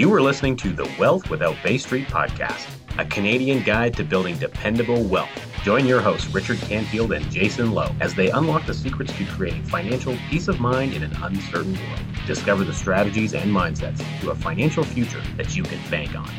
You are listening to the Wealth Without Bay Street podcast, a Canadian guide to building dependable wealth. Join your hosts, Richard Canfield and Jason Lowe, as they unlock the secrets to creating financial peace of mind in an uncertain world. Discover the strategies and mindsets to a financial future that you can bank on.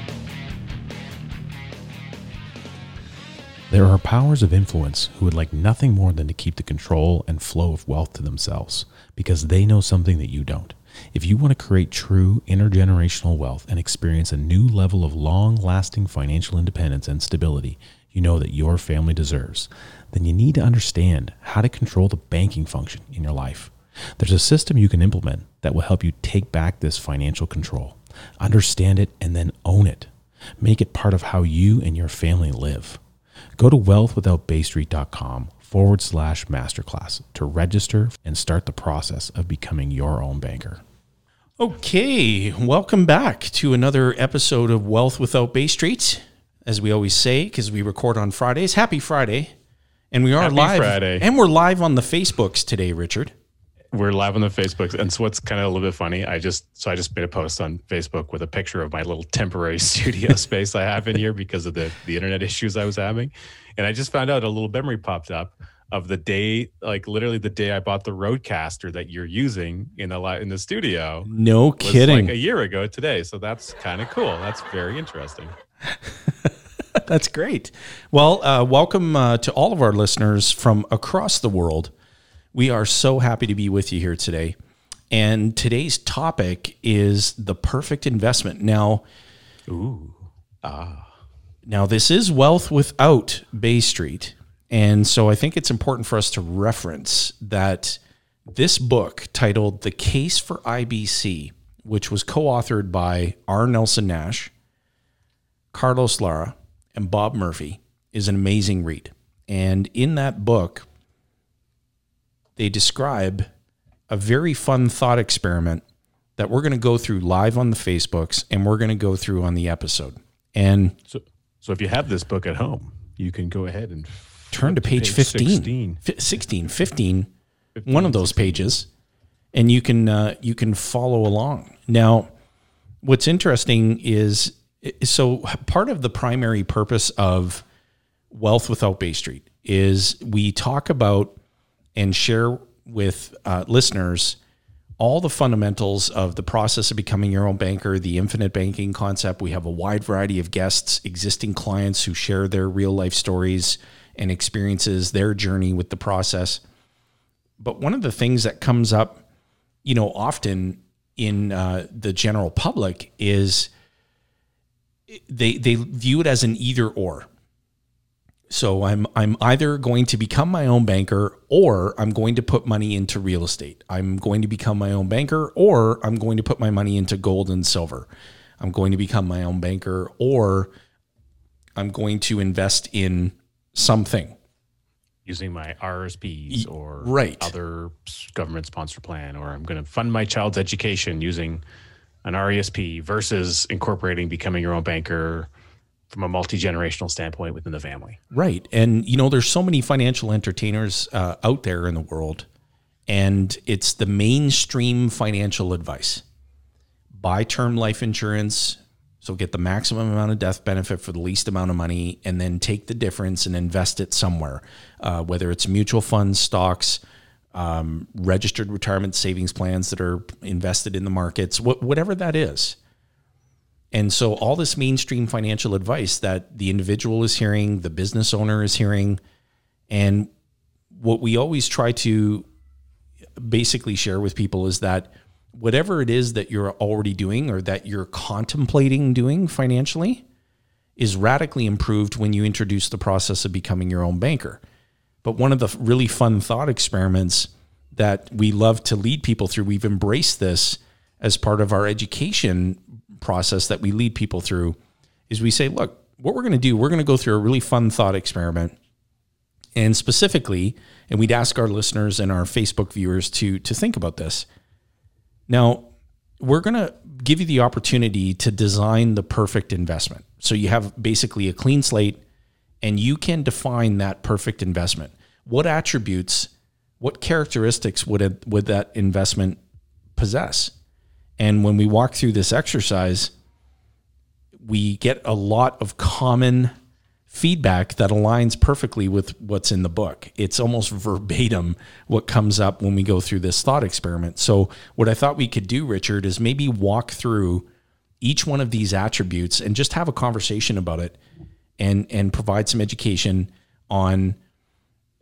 There are powers of influence who would like nothing more than to keep the control and flow of wealth to themselves because they know something that you don't. If you want to create true intergenerational wealth and experience a new level of long lasting financial independence and stability you know that your family deserves, then you need to understand how to control the banking function in your life. There's a system you can implement that will help you take back this financial control, understand it, and then own it. Make it part of how you and your family live. Go to wealthwithoutbaystreet.com forward slash masterclass to register and start the process of becoming your own banker. Okay, welcome back to another episode of Wealth Without Bay Street. As we always say, because we record on Fridays. Happy Friday. And we are Happy live. Friday. And we're live on the Facebooks today, Richard. We're live on the Facebooks. and so what's kind of a little bit funny. I just so I just made a post on Facebook with a picture of my little temporary studio space I have in here because of the the internet issues I was having, and I just found out a little memory popped up of the day, like literally the day I bought the RodeCaster that you're using in the li- in the studio. No was kidding. Like a year ago today, so that's kind of cool. That's very interesting. That's great. Well, uh, welcome uh, to all of our listeners from across the world. We are so happy to be with you here today. And today's topic is the perfect investment. Now, Ooh, ah, Now, this is wealth without Bay Street. And so I think it's important for us to reference that this book titled The Case for IBC, which was co authored by R. Nelson Nash, Carlos Lara, and Bob Murphy, is an amazing read. And in that book, they describe a very fun thought experiment that we're going to go through live on the Facebooks and we're going to go through on the episode. And so so if you have this book at home, you can go ahead and turn to flip page 15 16. Fi- 16 15 one of those pages and you can uh, you can follow along now what's interesting is so part of the primary purpose of wealth without bay street is we talk about and share with uh, listeners all the fundamentals of the process of becoming your own banker, the infinite banking concept. We have a wide variety of guests, existing clients who share their real life stories and experiences, their journey with the process. But one of the things that comes up, you know, often in uh, the general public is they they view it as an either or. So I'm I'm either going to become my own banker or I'm going to put money into real estate. I'm going to become my own banker or I'm going to put my money into gold and silver. I'm going to become my own banker or I'm going to invest in something. using my RSPs or right. other government sponsored plan, or I'm going to fund my child's education using an RESP versus incorporating becoming your own banker from a multi generational standpoint within the family. Right. And, you know, there's so many financial entertainers uh, out there in the world, and it's the mainstream financial advice buy term life insurance. So get the maximum amount of death benefit for the least amount of money, and then take the difference and invest it somewhere, uh, whether it's mutual funds, stocks, um, registered retirement savings plans that are invested in the markets, wh- whatever that is. And so, all this mainstream financial advice that the individual is hearing, the business owner is hearing, and what we always try to basically share with people is that whatever it is that you're already doing or that you're contemplating doing financially is radically improved when you introduce the process of becoming your own banker. But one of the really fun thought experiments that we love to lead people through, we've embraced this as part of our education process that we lead people through, is we say, look, what we're going to do, we're going to go through a really fun thought experiment. And specifically, and we'd ask our listeners and our Facebook viewers to to think about this. Now, we're going to give you the opportunity to design the perfect investment. So you have basically a clean slate and you can define that perfect investment. What attributes, what characteristics would it, would that investment possess? And when we walk through this exercise, we get a lot of common feedback that aligns perfectly with what's in the book. It's almost verbatim what comes up when we go through this thought experiment. So, what I thought we could do, Richard, is maybe walk through each one of these attributes and just have a conversation about it and and provide some education on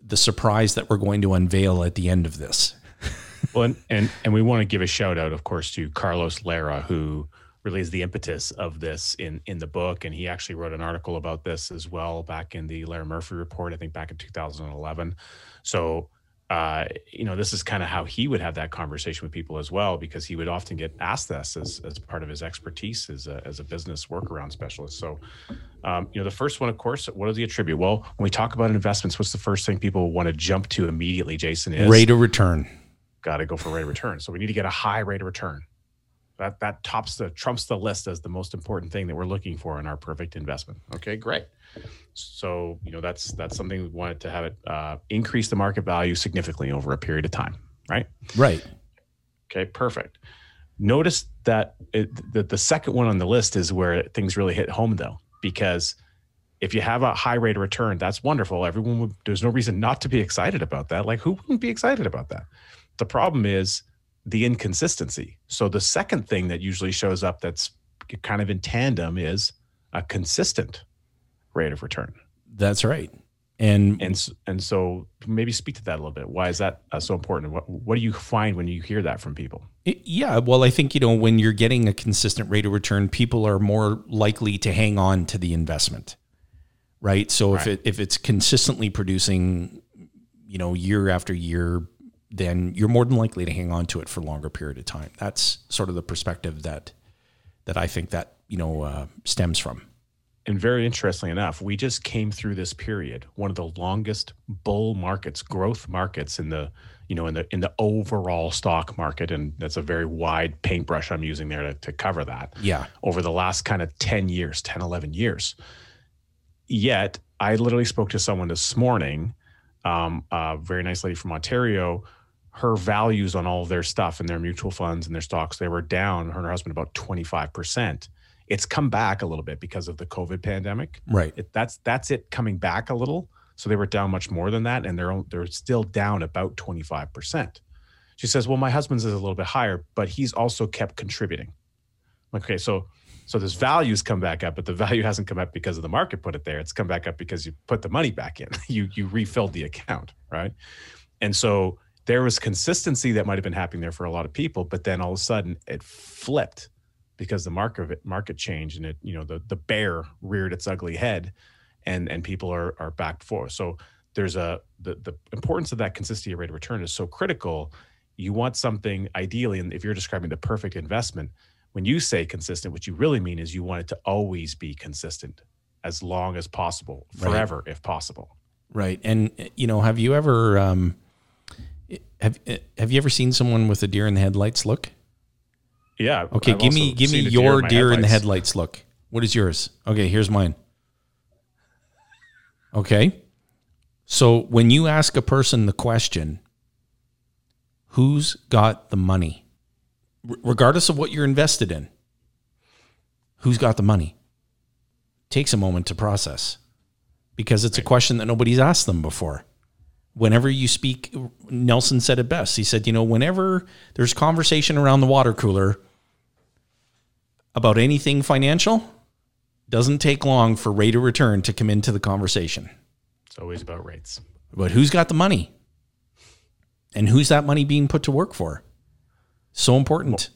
the surprise that we're going to unveil at the end of this. well, and, and and we want to give a shout out, of course, to Carlos Lara, who really is the impetus of this in in the book. And he actually wrote an article about this as well back in the Lara-Murphy report i think back in 2011 so uh, you know this is kind of how he would have that conversation with people as well because he would often get asked this as, as part of his expertise as a, as a business workaround specialist. So um, you know the first one of course what does he attribute? Well when we talk about investments what's the first thing people want to jump to immediately jason is rate of return. Got to go for rate of return. So we need to get a high rate of return that that tops the trumps the list as the most important thing that we're looking for in our perfect investment. Okay, great. So you know that's that's something we wanted to have it uh, increase the market value significantly over a period of time, right? Right. Okay, perfect. Notice that it, the, the second one on the list is where things really hit home, though, because if you have a high rate of return, that's wonderful. Everyone would, there's no reason not to be excited about that. Like, who wouldn't be excited about that? The problem is the inconsistency. So the second thing that usually shows up that's kind of in tandem is a consistent rate of return. That's right. And and and so maybe speak to that a little bit. Why is that uh, so important? What what do you find when you hear that from people? Yeah, well, I think you know when you're getting a consistent rate of return, people are more likely to hang on to the investment, right? So right. if it if it's consistently producing, you know, year after year, then you're more than likely to hang on to it for a longer period of time. That's sort of the perspective that that I think that you know uh, stems from. And very interestingly enough, we just came through this period, one of the longest bull markets, growth markets in the you know in the in the overall stock market, and that's a very wide paintbrush I'm using there to, to cover that. Yeah, over the last kind of 10 years, 10, 11 years. Yet, I literally spoke to someone this morning, um, a very nice lady from Ontario her values on all of their stuff and their mutual funds and their stocks, they were down, her and her husband, about 25%. It's come back a little bit because of the COVID pandemic. Right. It, that's that's it coming back a little. So they were down much more than that, and they're they're still down about 25%. She says, Well, my husband's is a little bit higher, but he's also kept contributing. Okay, so so this value's come back up, but the value hasn't come up because of the market put it there. It's come back up because you put the money back in. you you refilled the account, right? And so there was consistency that might have been happening there for a lot of people, but then all of a sudden it flipped because the market market changed and it you know the the bear reared its ugly head, and and people are are back for so there's a the the importance of that consistency rate of return is so critical. You want something ideally, and if you're describing the perfect investment, when you say consistent, what you really mean is you want it to always be consistent as long as possible, forever right. if possible. Right. And you know, have you ever um, have uh, Have you ever seen someone with a deer in the headlights look? Yeah. Okay, I've give me give me your deer, deer in the headlights look. What is yours? Okay, here's mine. Okay. So when you ask a person the question, who's got the money? R- regardless of what you're invested in, who's got the money? Takes a moment to process because it's a question that nobody's asked them before whenever you speak, Nelson said it best. He said, you know, whenever there's conversation around the water cooler about anything financial, doesn't take long for rate of return to come into the conversation. It's always about rates. But who's got the money? And who's that money being put to work for? So important.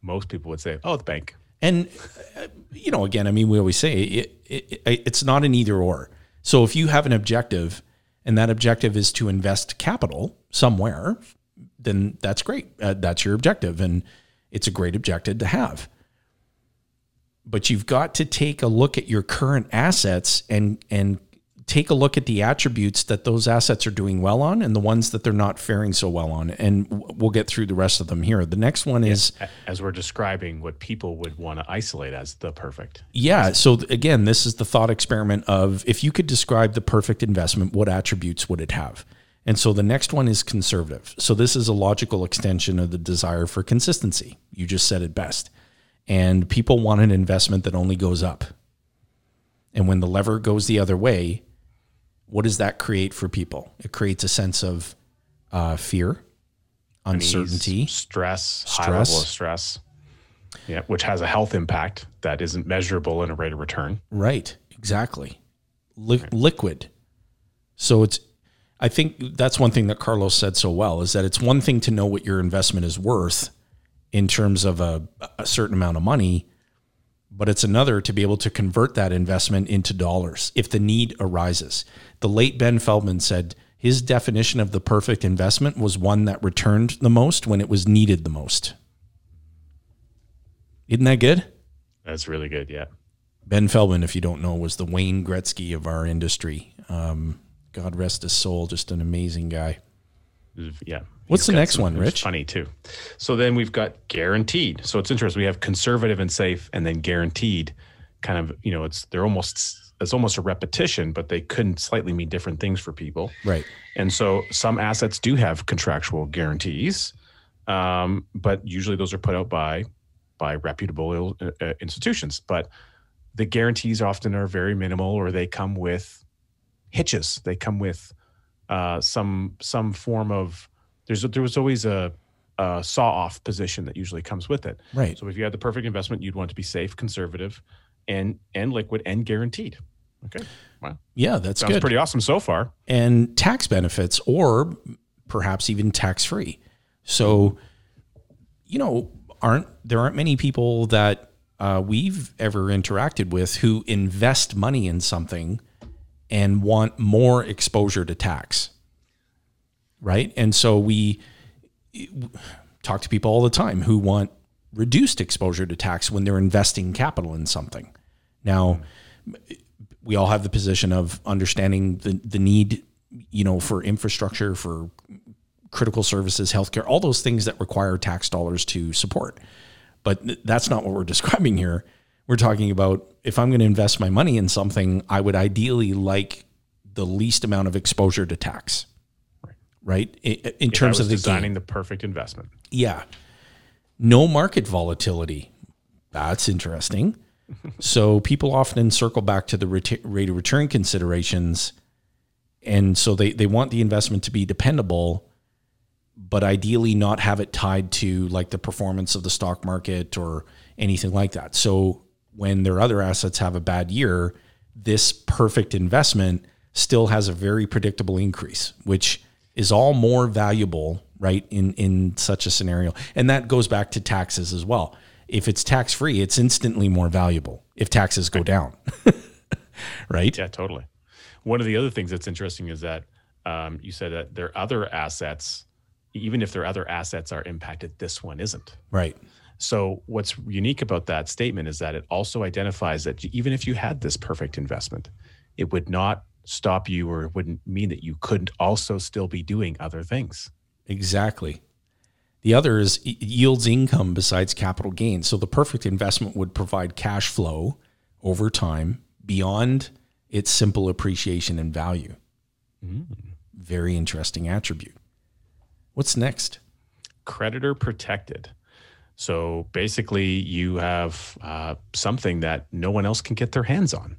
Most people would say, oh, the bank. And, uh, you know, again, I mean, we always say it, it, it, it's not an either or. So if you have an objective and that objective is to invest capital somewhere, then that's great. Uh, that's your objective. And it's a great objective to have. But you've got to take a look at your current assets and, and take a look at the attributes that those assets are doing well on and the ones that they're not faring so well on. And we'll get through the rest of them here. The next one is as we're describing what people would want to isolate as the perfect. Yeah. So again, this is the thought experiment of if you could describe the perfect investment, what attributes would it have? And so the next one is conservative. So this is a logical extension of the desire for consistency. You just said it best. And people want an investment that only goes up. And when the lever goes the other way, what does that create for people? It creates a sense of uh, fear, uncertainty, Unease, stress, high level of Stress. stress. Yeah, which has a health impact that isn't measurable in a rate of return. Right, exactly. Li- Liquid. So it's, I think that's one thing that Carlos said so well is that it's one thing to know what your investment is worth in terms of a, a certain amount of money, but it's another to be able to convert that investment into dollars if the need arises. The late Ben Feldman said his definition of the perfect investment was one that returned the most when it was needed the most. Isn't that good? That's really good. Yeah. Ben Feldman, if you don't know, was the Wayne Gretzky of our industry. Um, God rest his soul, just an amazing guy. Yeah. What's the next one, Rich? Funny too. So then we've got guaranteed. So it's interesting. We have conservative and safe, and then guaranteed. Kind of, you know, it's they're almost it's almost a repetition, but they couldn't slightly mean different things for people. Right. And so some assets do have contractual guarantees, um, but usually those are put out by by reputable uh, uh, institutions. But the guarantees often are very minimal, or they come with hitches. They come with uh, some some form of there's there was always a, a saw off position that usually comes with it. Right. So if you had the perfect investment, you'd want to be safe, conservative, and and liquid and guaranteed. Okay, wow, Yeah, that's sounds good. pretty awesome so far. and tax benefits, or perhaps even tax free. So, you know, aren't there aren't many people that uh, we've ever interacted with who invest money in something and want more exposure to tax, right? And so we talk to people all the time who want reduced exposure to tax when they're investing capital in something. Now, we all have the position of understanding the, the need, you know, for infrastructure, for critical services, healthcare, all those things that require tax dollars to support. But that's not what we're describing here. We're talking about if I'm going to invest my money in something, I would ideally like the least amount of exposure to tax. Right. I- In, If I terms of the designing gain. the perfect investment. Yeah. No market volatility. That's interesting. so people often circle back to the rate of return considerations. And so they, they want the investment to be dependable, but ideally not have it tied to like the performance of the stock market or anything like that. So when their other assets have a bad year, this perfect investment still has a very predictable increase, which is all more valuable, right? In in such a scenario. And that goes back to taxes as well. If it's tax free, it's instantly more valuable if taxes go down. right? Yeah, totally. One of the other things that's interesting is that um, you said that their other assets, even if their other assets are impacted, this one isn't. Right. So, what's unique about that statement is that it also identifies that even if you had this perfect investment, it would not stop you or it wouldn't mean that you couldn't also still be doing other things. Exactly. The other is yields income besides capital gains. So the perfect investment would provide cash flow over time beyond its simple appreciation and value. Mm. Very interesting attribute. What's next? creditor protected. So basically, you have uh, something that no one else can get their hands on.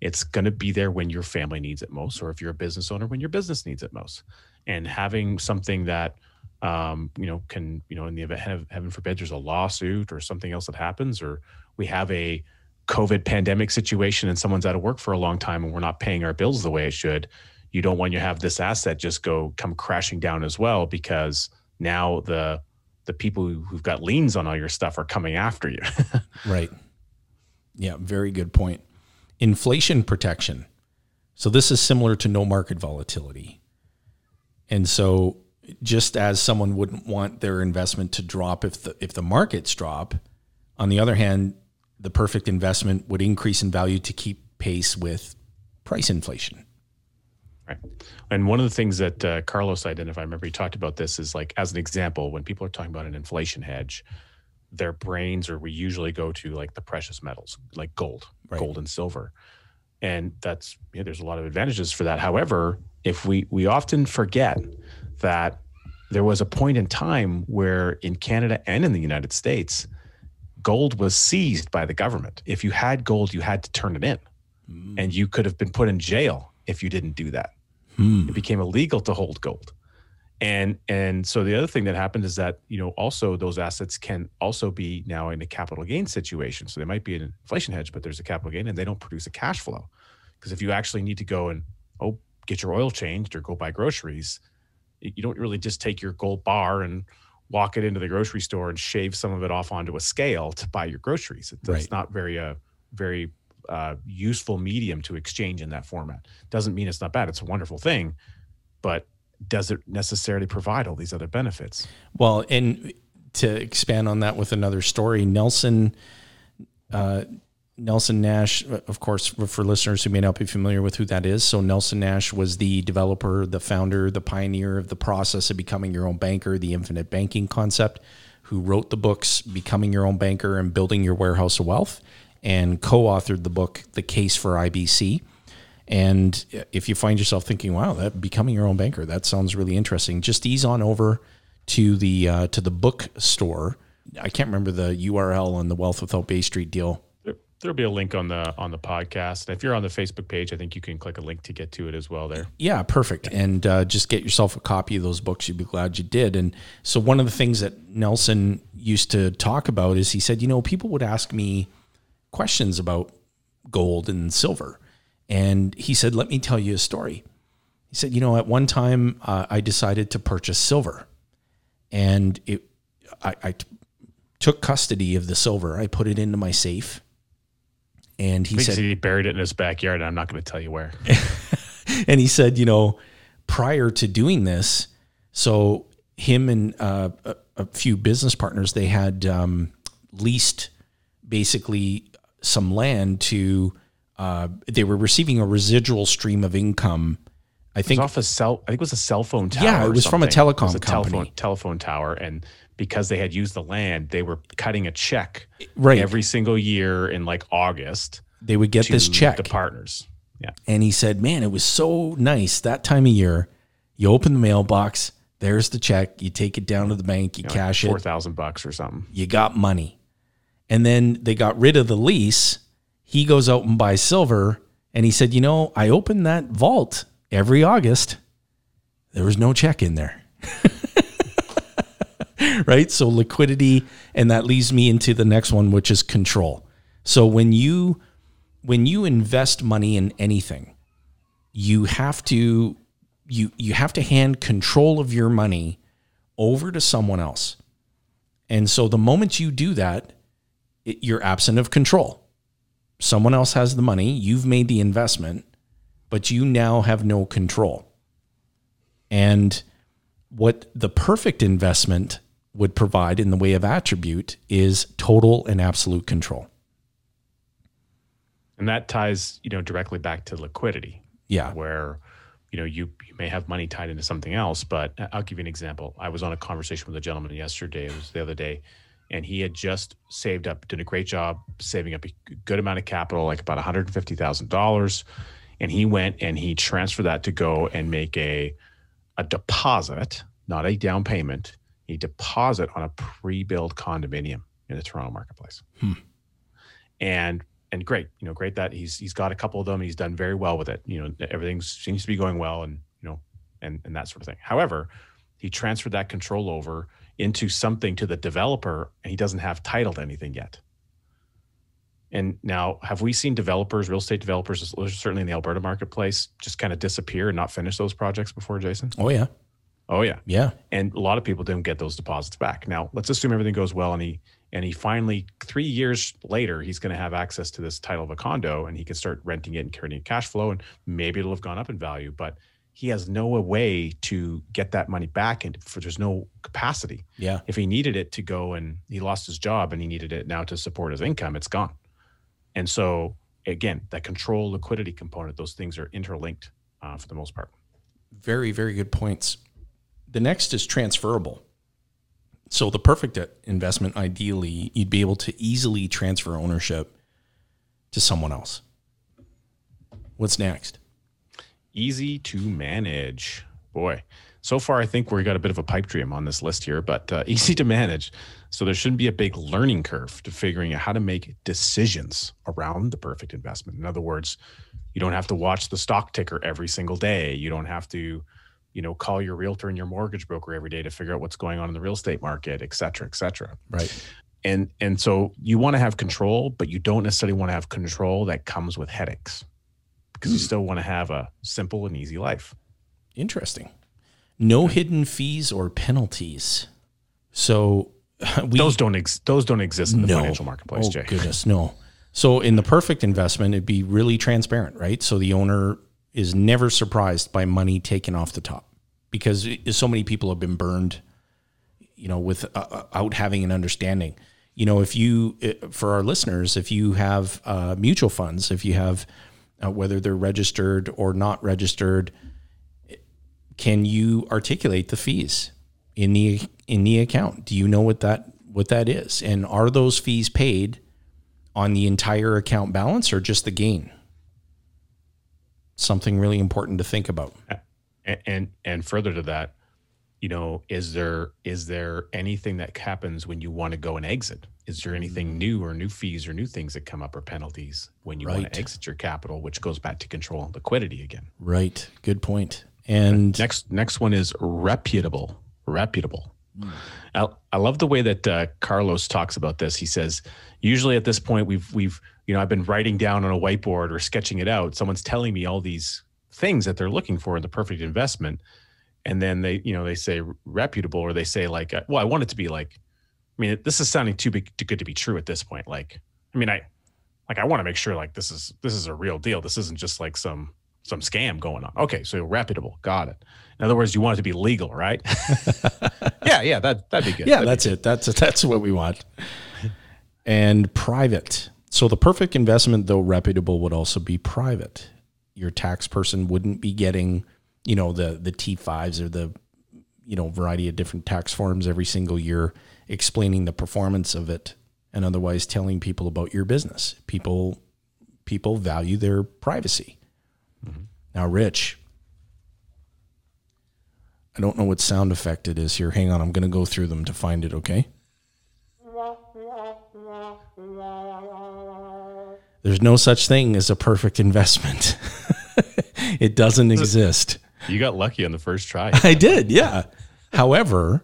It's going to be there when your family needs it most, or if you're a business owner, when your business needs it most. And having something that um, you know can you know in the event heaven heaven forbid there's a lawsuit or something else that happens, or we have a COVID pandemic situation and someone's out of work for a long time and we're not paying our bills the way it should. You don't want to have this asset just go come crashing down as well because now the the people who- who've got liens on all your stuff are coming after you. Right. Yeah, very good point. Inflation protection. So this is similar to no market volatility. And so just as someone wouldn't want their investment to drop if the if the markets drop, on the other hand, the perfect investment would increase in value to keep pace with price inflation. Right. And one of the things that uh, Carlos identified, I remember he talked about this, is like as an example, when people are talking about an inflation hedge, their brains or we usually go to like the precious metals, like gold, Right. gold and silver. And that's yeah, there's a lot of advantages for that. However, if we we often forget that there was a point in time where in Canada and in the United States, gold was seized by the government. If you had gold, you had to turn it in, and you could have been put in jail if you didn't do that. Hmm. It became illegal to hold gold. And and so the other thing that happened is that you know also those assets can also be now in a capital gain situation. So they might be an inflation hedge, but there's a capital gain, and they don't produce a cash flow. Because if you actually need to go and oh get your oil changed or go buy groceries, you don't really just take your gold bar and walk it into the grocery store and shave some of it off onto a scale to buy your groceries. It, Right. It's not very uh, very uh, useful medium to exchange in that format. Doesn't mean it's not bad. It's a wonderful thing, but does it necessarily provide all these other benefits? Well, and to expand on that with another story, Nelson, uh, Nelson Nash, of course, for for listeners who may not be familiar with who that is. So Nelson Nash was the developer, the founder, the pioneer of the process of becoming your own banker, the infinite banking concept, who wrote the books Becoming Your Own Banker and Building Your Warehouse of Wealth, and co-authored the book The Case for IBC. And if you find yourself thinking, "Wow, that becoming your own banker, that sounds really interesting," just ease on over to the uh, to the bookstore. I can't remember the URL on the Wealth Without Bay Street deal. There, there'll be a link on the on the podcast. If you're on the Facebook page, I think you can click a link to get to it as well. There. Yeah, perfect. And uh, just get yourself a copy of those books. You'd be glad you did. And so, one of the things that Nelson used to talk about is he said, you know, people would ask me questions about gold and silver. And he said, let me tell you a story. He said, you know, at one time uh, I decided to purchase silver and it, I, I t- took custody of the silver. I put it into my safe. And he said, he buried it in his backyard. And I'm not going to tell you where. and he said, you know, prior to doing this, so him and uh, a, a few business partners, they had um, leased basically some land to. Uh, they were receiving a residual stream of income. I It was think off a cell. I think it was a cell phone tower. Yeah, it was from a telecom was a telephone company. telephone tower, and because they had used the land, they were cutting a check right. every single year in like August. they would get this check, The partners. Yeah. and he said, "Man, it was so nice that time of year. You open the mailbox, there's the check. You take it down to the bank, you You know, cash like it, four thousand bucks or something. you got money. And then they got rid of the lease. He goes out and buys silver. And he said, You know, I open that vault every August. There was no check in there. right. So liquidity. And that leads me into the next one, which is control. So when you when you invest money in anything, you have to you you have to hand control of your money over to someone else. And so the moment you do that, it, you're absent of control. Someone else has the money, you've made the investment, but you now have no control. And what the perfect investment would provide in the way of attribute is total and absolute control. And that ties, you know, directly back to liquidity. Yeah. where you know you, you may have money tied into something else but uh, i'll give you an example i was on a conversation with a gentleman yesterday it was the other day and he had just saved up did a great job saving up a good amount of capital like about $150000 and he went and he transferred that to go and make a a deposit not a down payment a deposit on a pre-built condominium in the toronto marketplace Hmm. and and great, you know, great that he's he's got a couple of them. He's done very well with it. You know, everything seems to be going well, and you know, and and that sort of thing. However, he transferred that control over into something to the developer, and he doesn't have title to anything yet. And now, have we seen developers, real estate developers, certainly in the Alberta marketplace, just kind of disappear and not finish those projects before, Jason? Oh, yeah. Oh yeah, Yeah. and a lot of people don't get those deposits back. Now, let's assume everything goes well, and he and he finally three years later he's going to have access to this title of a condo, and he can start renting it and creating cash flow, and maybe it'll have gone up in value, but he has no way to get that money back, and for there's no capacity. Yeah. If he needed it to go and he lost his job and he needed it now to support his income, it's gone. And so again, that control liquidity component, those things are interlinked uh, for the most part. Very, very good points. The next is transferable. So the perfect investment, ideally, you'd be able to easily transfer ownership to someone else. What's next? Easy to manage boy so far, I think we got a bit of a pipe dream on this list here, but uh, easy to manage. So there shouldn't be a big learning curve to figuring out how to make decisions around the perfect investment. In other words, you don't have to watch the stock ticker every single day. You don't have to, you know, call your realtor and your mortgage broker every day to figure out what's going on in the real estate market, et cetera, et cetera. Right. And and so you want to have control, but you don't necessarily want to have control that comes with headaches because you still want to have a simple and easy life. Interesting. No hidden fees or penalties. So we those don't ex- those don't exist in the financial marketplace, oh, Jay. Goodness, no. So in the perfect investment, it'd be really transparent, right? So the owner is never surprised by money taken off the top because so many people have been burned, you know, without uh, having an understanding. You know, if you, for our listeners, if you have uh, mutual funds, if you have, uh, whether they're registered or not registered, can you articulate the fees in the in the account? Do you know what that what that is? And are those fees paid on the entire account balance or just the gain? Something really important to think about. And and, and further to that, you know, is there is there anything that happens when you want to go and exit? Is there anything mm. new or new fees or new things that come up or penalties when you right. want to exit your capital, which goes back to control and liquidity again? Right. Good point. And next next one is reputable. Reputable. Mm. I, I love the way that uh, Carlos talks about this. He says, usually at this point, we've we've you know I've been writing down on a whiteboard or sketching it out. Someone's telling me all these things that they're looking for in the perfect investment, and then they you know they say reputable or they say like, uh, well, I want it to be like. I mean, this is sounding too big, too good to be true at this point. Like, I mean, I like I want to make sure like this is this is a real deal. This isn't just like some some scam going on. Okay, so reputable. Got it. In other words, you want it to be legal, right? yeah, yeah, that that'd be good. Yeah, that'd that's it. That's that's what we want. And private. So the perfect investment, though reputable, would also be private. Your tax person wouldn't be getting, you know, the the T fives or the, you know, variety of different tax forms every single year, explaining the performance of it, and otherwise telling people about your business. People people value their privacy. Mm-hmm. Now, Rich, I don't know what sound effect it is here. Hang on, I'm going to go through them to find it, okay? There's no such thing as a perfect investment. it doesn't exist. You got lucky on the first try. I did, yeah. However,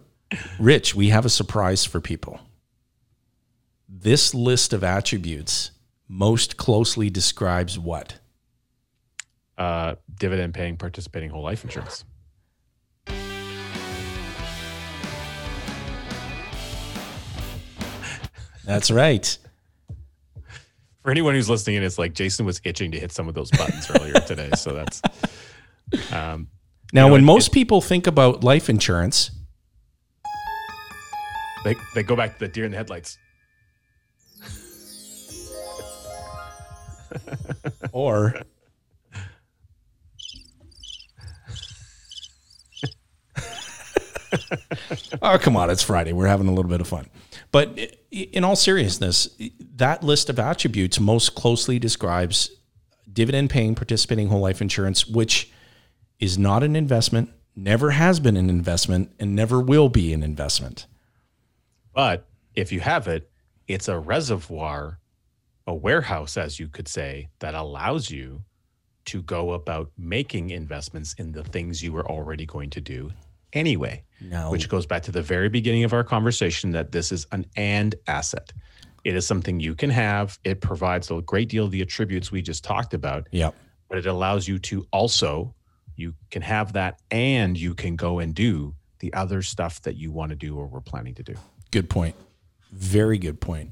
Rich, we have a surprise for people. This list of attributes most closely describes what? uh, dividend paying participating whole life insurance. That's right. For anyone who's listening in, it's like Jason was itching to hit some of those buttons earlier today. So that's. Um, now, you know, when it, most it, people think about life insurance, they, they go back to the deer in the headlights. or oh, come on. It's Friday. We're having a little bit of fun. But in all seriousness, that list of attributes most closely describes dividend paying participating whole life insurance, which is not an investment, never has been an investment, and never will be an investment. But if you have it, it's a reservoir, a warehouse, as you could say, that allows you to go about making investments in the things you were already going to do anyway. No. Which goes back to the very beginning of our conversation that this is an and asset. It is something you can have. It provides a great deal of the attributes we just talked about. Yep. But it allows you to also you can have that and you can go and do the other stuff that you want to do or we're planning to do. Good point. Very good point.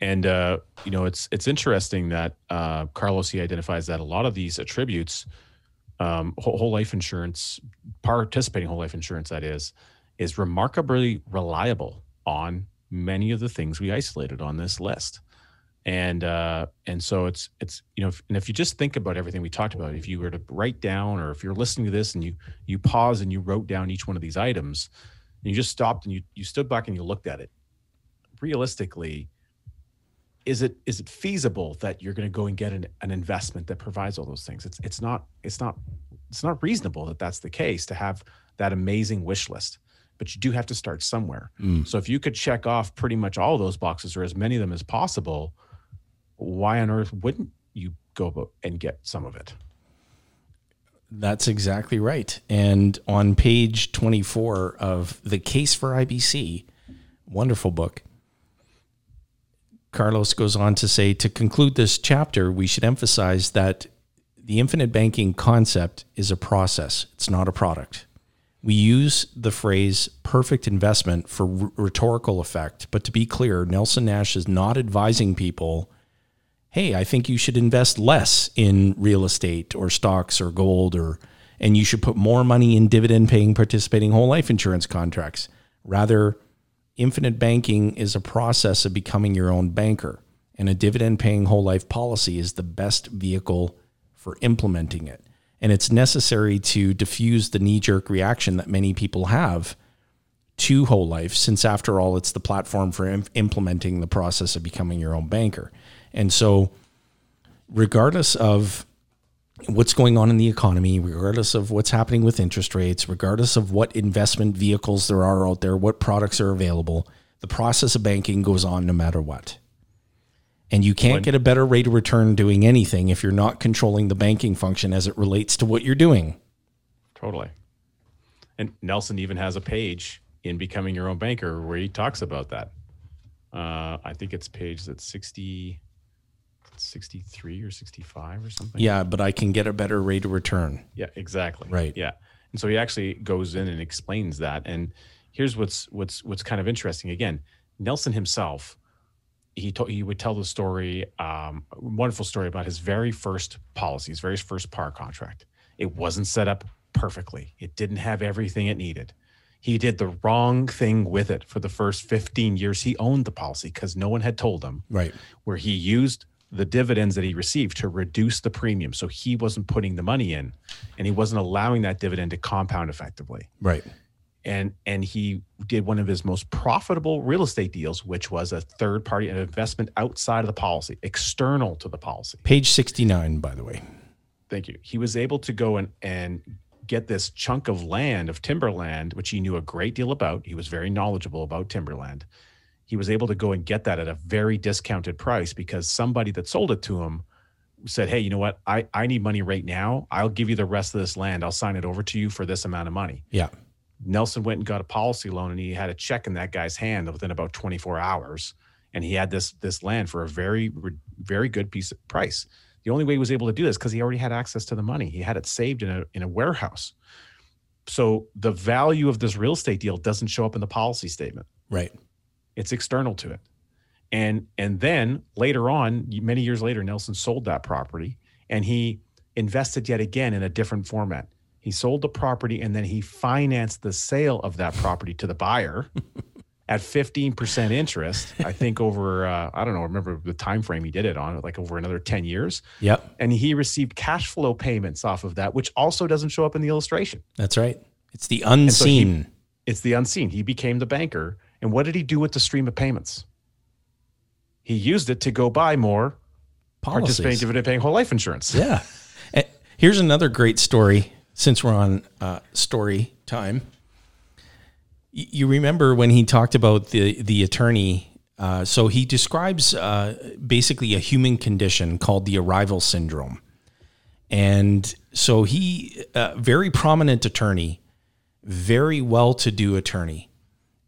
And uh, you know, it's it's interesting that uh, Carlos he identifies that a lot of these attributes um, whole life insurance, participating whole life insurance, that is, is remarkably reliable on many of the things we isolated on this list. And uh, and so it's it's you know if, and if you just think about everything we talked about, if you were to write down or if you're listening to this and you you pause and you wrote down each one of these items, and you just stopped and you you stood back and you looked at it, realistically, is it is it feasible that you're going to go and get an, an investment that provides all those things? It's it's not it's not it's not reasonable that that's the case to have that amazing wish list but you do have to start somewhere. So if you could check off pretty much all those boxes or as many of them as possible why on earth wouldn't you go and get some of it That's exactly right. And on page 24 of The Case for IBC, wonderful book, Carlos goes on to say to conclude this chapter, we should emphasize that the infinite banking concept is a process, it's not a product. We use the phrase perfect investment for rhetorical effect, but to be clear, Nelson Nash is not advising people hey, I think you should invest less in real estate or stocks or gold or and you should put more money in dividend paying participating whole life insurance contracts. Rather, infinite banking is a process of becoming your own banker, and a dividend paying whole life policy is the best vehicle for implementing it. And it's necessary to diffuse the knee jerk reaction that many people have to whole life, since after all, it's the platform for im- implementing the process of becoming your own banker. And so, regardless of what's going on in the economy, regardless of what's happening with interest rates, regardless of what investment vehicles there are out there, what products are available, the process of banking goes on no matter what. And you can't get a better rate of return doing anything if you're not controlling the banking function as it relates to what you're doing. Totally. And Nelson even has a page in Becoming Your Own Banker where he talks about that. Uh, I think it's page that's 60, 63 or 65 or something. Yeah, but I can get a better rate of return. Yeah, exactly. Right. Yeah. And so he actually goes in and explains that. And here's what's what's what's kind of interesting. Again, Nelson himself, he told he would tell the story, um, wonderful story about his very first policy, his very first par contract. It wasn't set up perfectly. It didn't have everything it needed. He did the wrong thing with it for the first 15 years he owned the policy because no one had told him Right. where he used the dividends that he received to reduce the premium. So he wasn't putting the money in and he wasn't allowing that dividend to compound effectively. Right. And and he did one of his most profitable real estate deals, which was a third party an investment outside of the policy, external to the policy. Page 69, by the way. Thank you. He was able to go and and get this chunk of land of timberland, which he knew a great deal about. He was very knowledgeable about timberland. He was able to go and get that at a very discounted price because somebody that sold it to him said, Hey, you know what? I, I need money right now. I'll give you the rest of this land. I'll sign it over to you for this amount of money. Yeah. Nelson went and got a policy loan and he had a check in that guy's hand within about 24 hours. And he had this this land for a very, very good piece of price. The only way he was able to do this because he already had access to the money. He had it saved in a in a warehouse. So the value of this real estate deal doesn't show up in the policy statement. Right. It's external to it. And and then later on, many years later, Nelson sold that property and he invested yet again in a different format. He sold the property and then he financed the sale of that property to the buyer at 15% interest. I think over uh, I don't know, remember the time frame he did it on, like over another 10 years. Yep. And he received cash flow payments off of that, which also doesn't show up in the illustration. That's right. It's the so he- unseen. It's the unseen. He became the banker. And what did he do with the stream of payments? He used it to go buy more participating policies. dividend paying whole life insurance. Yeah. Eh, Here's another great story since we're on uh, story time. Y- You remember when he talked about the, the attorney? Uh, so he describes uh, basically a human condition called the arrival syndrome. And so he, a very prominent attorney, very well to do attorney.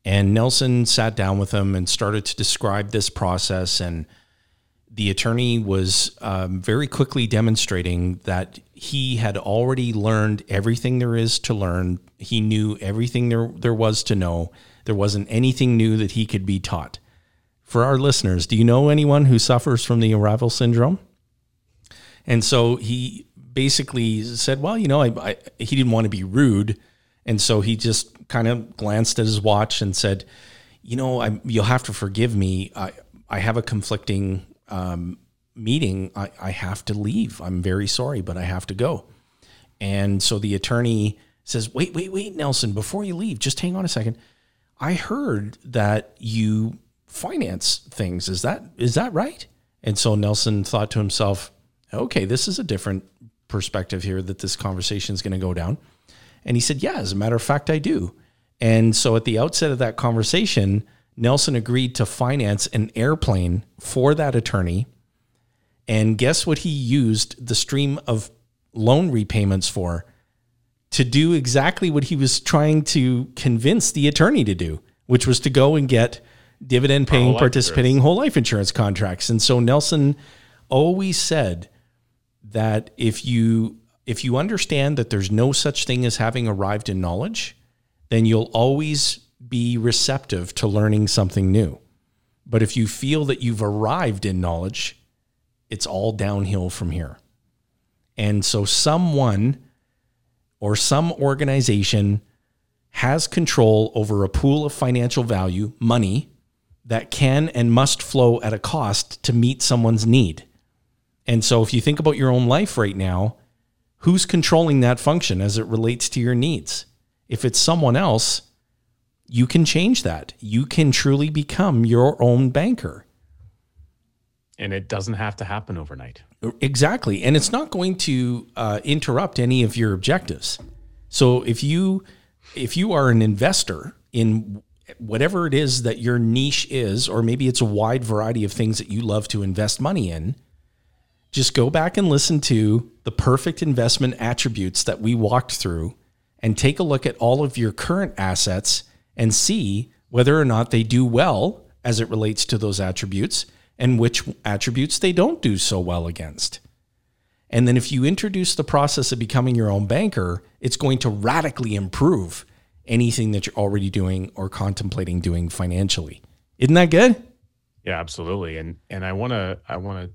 And Nelson sat down with him and started to describe this process. And the attorney was um, very quickly demonstrating that he had already learned everything there is to learn. He knew everything there, there was to know. There wasn't anything new that he could be taught. For our listeners, do you know anyone who suffers from the arrival syndrome? And so he basically said, well, you know, I, I, he didn't want to be rude. And so he just kind of glanced at his watch and said, you know, I, you'll have to forgive me. I, I have a conflicting um, meeting. I, I have to leave. I'm very sorry, but I have to go. And so the attorney says, wait, wait, wait, Nelson, before you leave, just hang on a second. I heard that you finance things. Is that is that right? And so Nelson thought to himself, okay, this is a different perspective here that this conversation is going to go down? And he said, Yeah, as a matter of fact, I do. And so at the outset of that conversation, Nelson agreed to finance an airplane for that attorney. And guess what he used the stream of loan repayments for? To do exactly what he was trying to convince the attorney to do, which was to go and get dividend paying participating whole life insurance contracts. And so Nelson always said that if you if you understand that there's no such thing as having arrived in knowledge, then you'll always be receptive to learning something new. But if you feel that you've arrived in knowledge, it's all downhill from here. And so someone or some organization has control over a pool of financial value, money, that can and must flow at a cost to meet someone's need. And so if you think about your own life right now, who's controlling that function as it relates to your needs? If it's someone else, you can change that. You can truly become your own banker. And it doesn't have to happen overnight. Exactly. And it's not going to uh, interrupt any of your objectives. So if you if you are an investor in whatever it is that your niche is, or maybe it's a wide variety of things that you love to invest money in, just go back and listen to the perfect investment attributes that we walked through and take a look at all of your current assets and see whether or not they do well as it relates to those attributes and which attributes they don't do so well against. And then if you introduce the process of becoming your own banker, it's going to radically improve anything that you're already doing or contemplating doing financially. Isn't that good? Yeah, absolutely. And and I want to I want to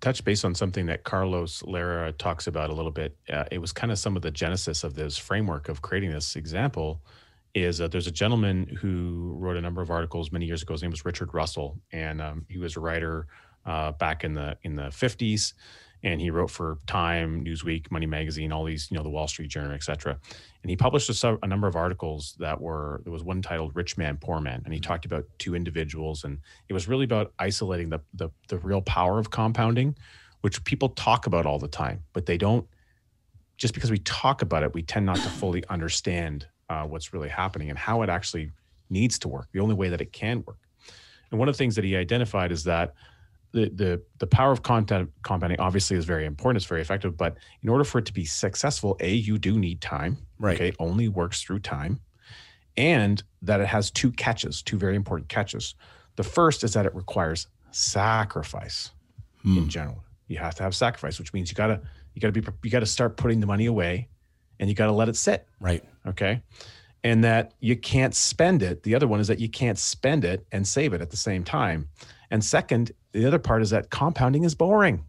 touch base on something that Carlos Lara talks about a little bit. Uh, it was kind of some of the genesis of this framework of creating this example. Is uh, there's a gentleman who wrote a number of articles many years ago. His name was Richard Russell, and um, he was a writer uh, back in the in the 50s, and he wrote for Time, Newsweek, Money Magazine, all these, you know, the Wall Street Journal, et cetera. And he published a, a, number of articles that were, there was one titled Rich Man, Poor Man. And he talked about two individuals. And it was really about isolating the, the, the real power of compounding, which people talk about all the time, but they don't, just because we talk about it, we tend not to fully understand uh, what's really happening and how it actually needs to work, the only way that it can work. And one of the things that he identified is that the the the power of content compounding obviously is very important. It's very effective, but in order for it to be successful, a you do need time. Right. Okay, only works through time, and that it has two catches, two very important catches. The first is that it requires sacrifice. Hmm. In general, you have to have sacrifice, which means you gotta you gotta be you gotta start putting the money away, and you gotta let it sit. Right. Okay. And that you can't spend it. The other one is that you can't spend it and save it at the same time. And second, the other part is that compounding is boring.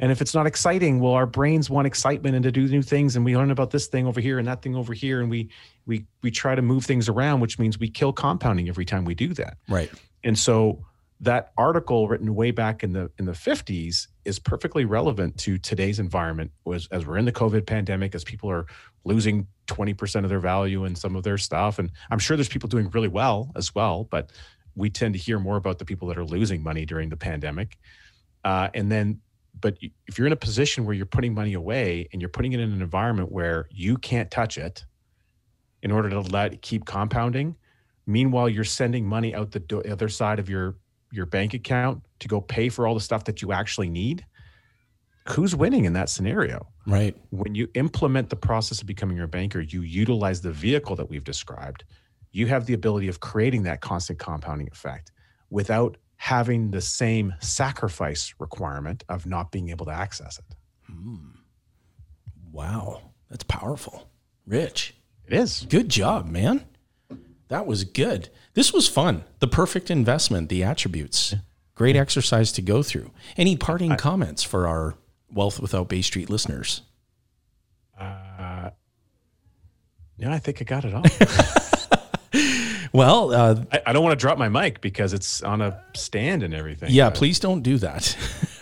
And if it's not exciting, well, our brains want excitement and to do new things, and we learn about this thing over here and that thing over here, and we we we try to move things around, which means we kill compounding every time we do that. Right. And so that article written way back in the in the 50s is perfectly relevant to today's environment as, as we're in the covid pandemic as people are losing 20% of their value in some of their stuff and i'm sure there's people doing really well as well but we tend to hear more about the people that are losing money during the pandemic uh, and then but if you're in a position where you're putting money away and you're putting it in an environment where you can't touch it in order to let it keep compounding meanwhile you're sending money out the do- other side of your your bank account to go pay for all the stuff that you actually need who's winning in that scenario Right. when you implement the process of becoming your banker you utilize the vehicle that we've described you have the ability of creating that constant compounding effect without having the same sacrifice requirement of not being able to access it Wow. That's powerful. Rich. it is Good job, man. That was good. This was fun. The perfect investment, the attributes. Great exercise to go through. Any parting comments for our Wealth Without Bay Street listeners? uh, yeah i think i got it all Well, uh, I, I don't want to drop my mic because it's on a stand and everything yeah, please don't do that.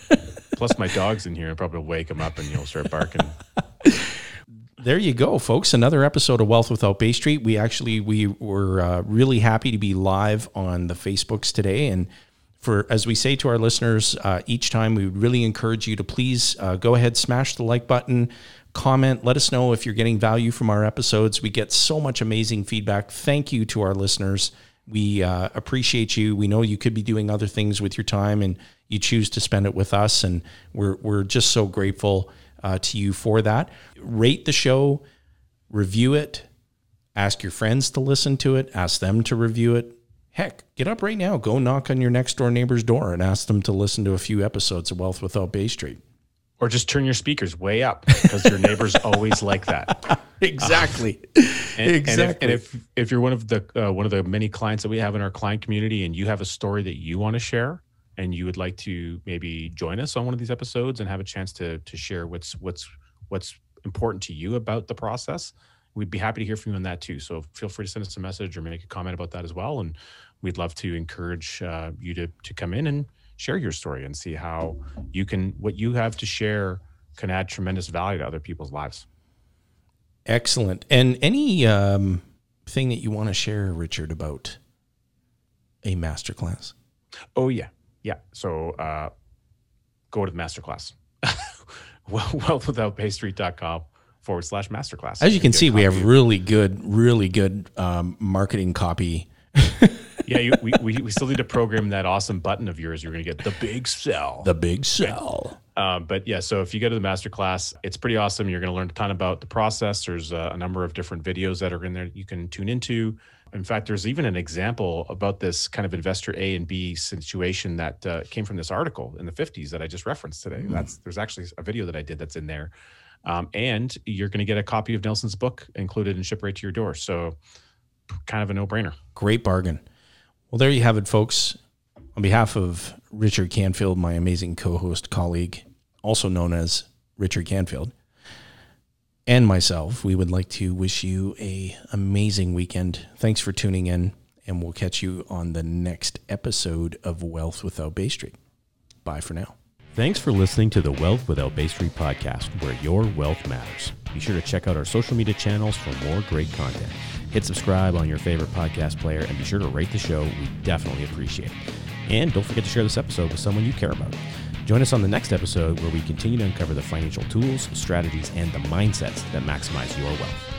plus my dog's in here and probably wake him up and you'll start barking there you go, folks. Another episode of Wealth Without Bay Street. We actually we were uh, really happy to be live on the Facebooks today, and for as we say to our listeners uh, each time, we would really encourage you to please uh, go ahead, smash the like button, comment, let us know if you're getting value from our episodes. We get so much amazing feedback. Thank you to our listeners. We uh, appreciate you. We know you could be doing other things with your time, and you choose to spend it with us, and we're we're just so grateful uh, to you for that. Rate the show, review it, ask your friends to listen to it, ask them to review it. Heck, get up right now, go knock on your next door neighbor's door, and ask them to listen to a few episodes of Wealth Without Bay Street. Or just turn your speakers way up because your neighbors always like that. Exactly. And, exactly. And if, and if, if you're one of the uh, one of the many clients that we have in our client community, and you have a story that you want to share, and you would like to maybe join us on one of these episodes and have a chance to to share what's what's what's important to you about the process, we'd be happy to hear from you on that too. So feel free to send us a message or make a comment about that as well, and we'd love to encourage uh, you to to come in and share your story and see how you can what you have to share can add tremendous value to other people's lives. Excellent. And any um, thing that you want to share, Richard, about a masterclass? Oh yeah, yeah. So uh, go to the masterclass. well, wealthwithoutbaystreet.com forward slash masterclass. As you can see, we have really good, really good um, marketing copy. Yeah, you, we, we, we still need to program that awesome button of yours. You're going to get the big sell. The big sell. Um, but yeah, so if you go to the masterclass, it's pretty awesome. You're going to learn a ton about the process. There's uh, a number of different videos that are in there you can tune into. In fact, there's even an example about this kind of investor A and B situation that uh, came from this article in the 50s that I just referenced today. That's there's actually a video that I did that's in there, um, and you're going to get a copy of Nelson's book included and Ship right to your door. So, kind of a no-brainer. Great bargain. Well, there you have it, folks. On behalf of Richard Canfield, my amazing co host colleague, also known as Richard Canfield, and myself, we would like to wish you a amazing weekend. Thanks for tuning in, and we'll catch you on the next episode of Wealth Without Bay Street. Bye for now. Thanks for listening to the Wealth Without Bay Street podcast, where your wealth matters. Be sure to check out our social media channels for more great content. Hit subscribe on your favorite podcast player and be sure to rate the show. We definitely appreciate it. And don't forget to share this episode with someone you care about. Join us on the next episode where we continue to uncover the financial tools, strategies, and the mindsets that maximize your wealth.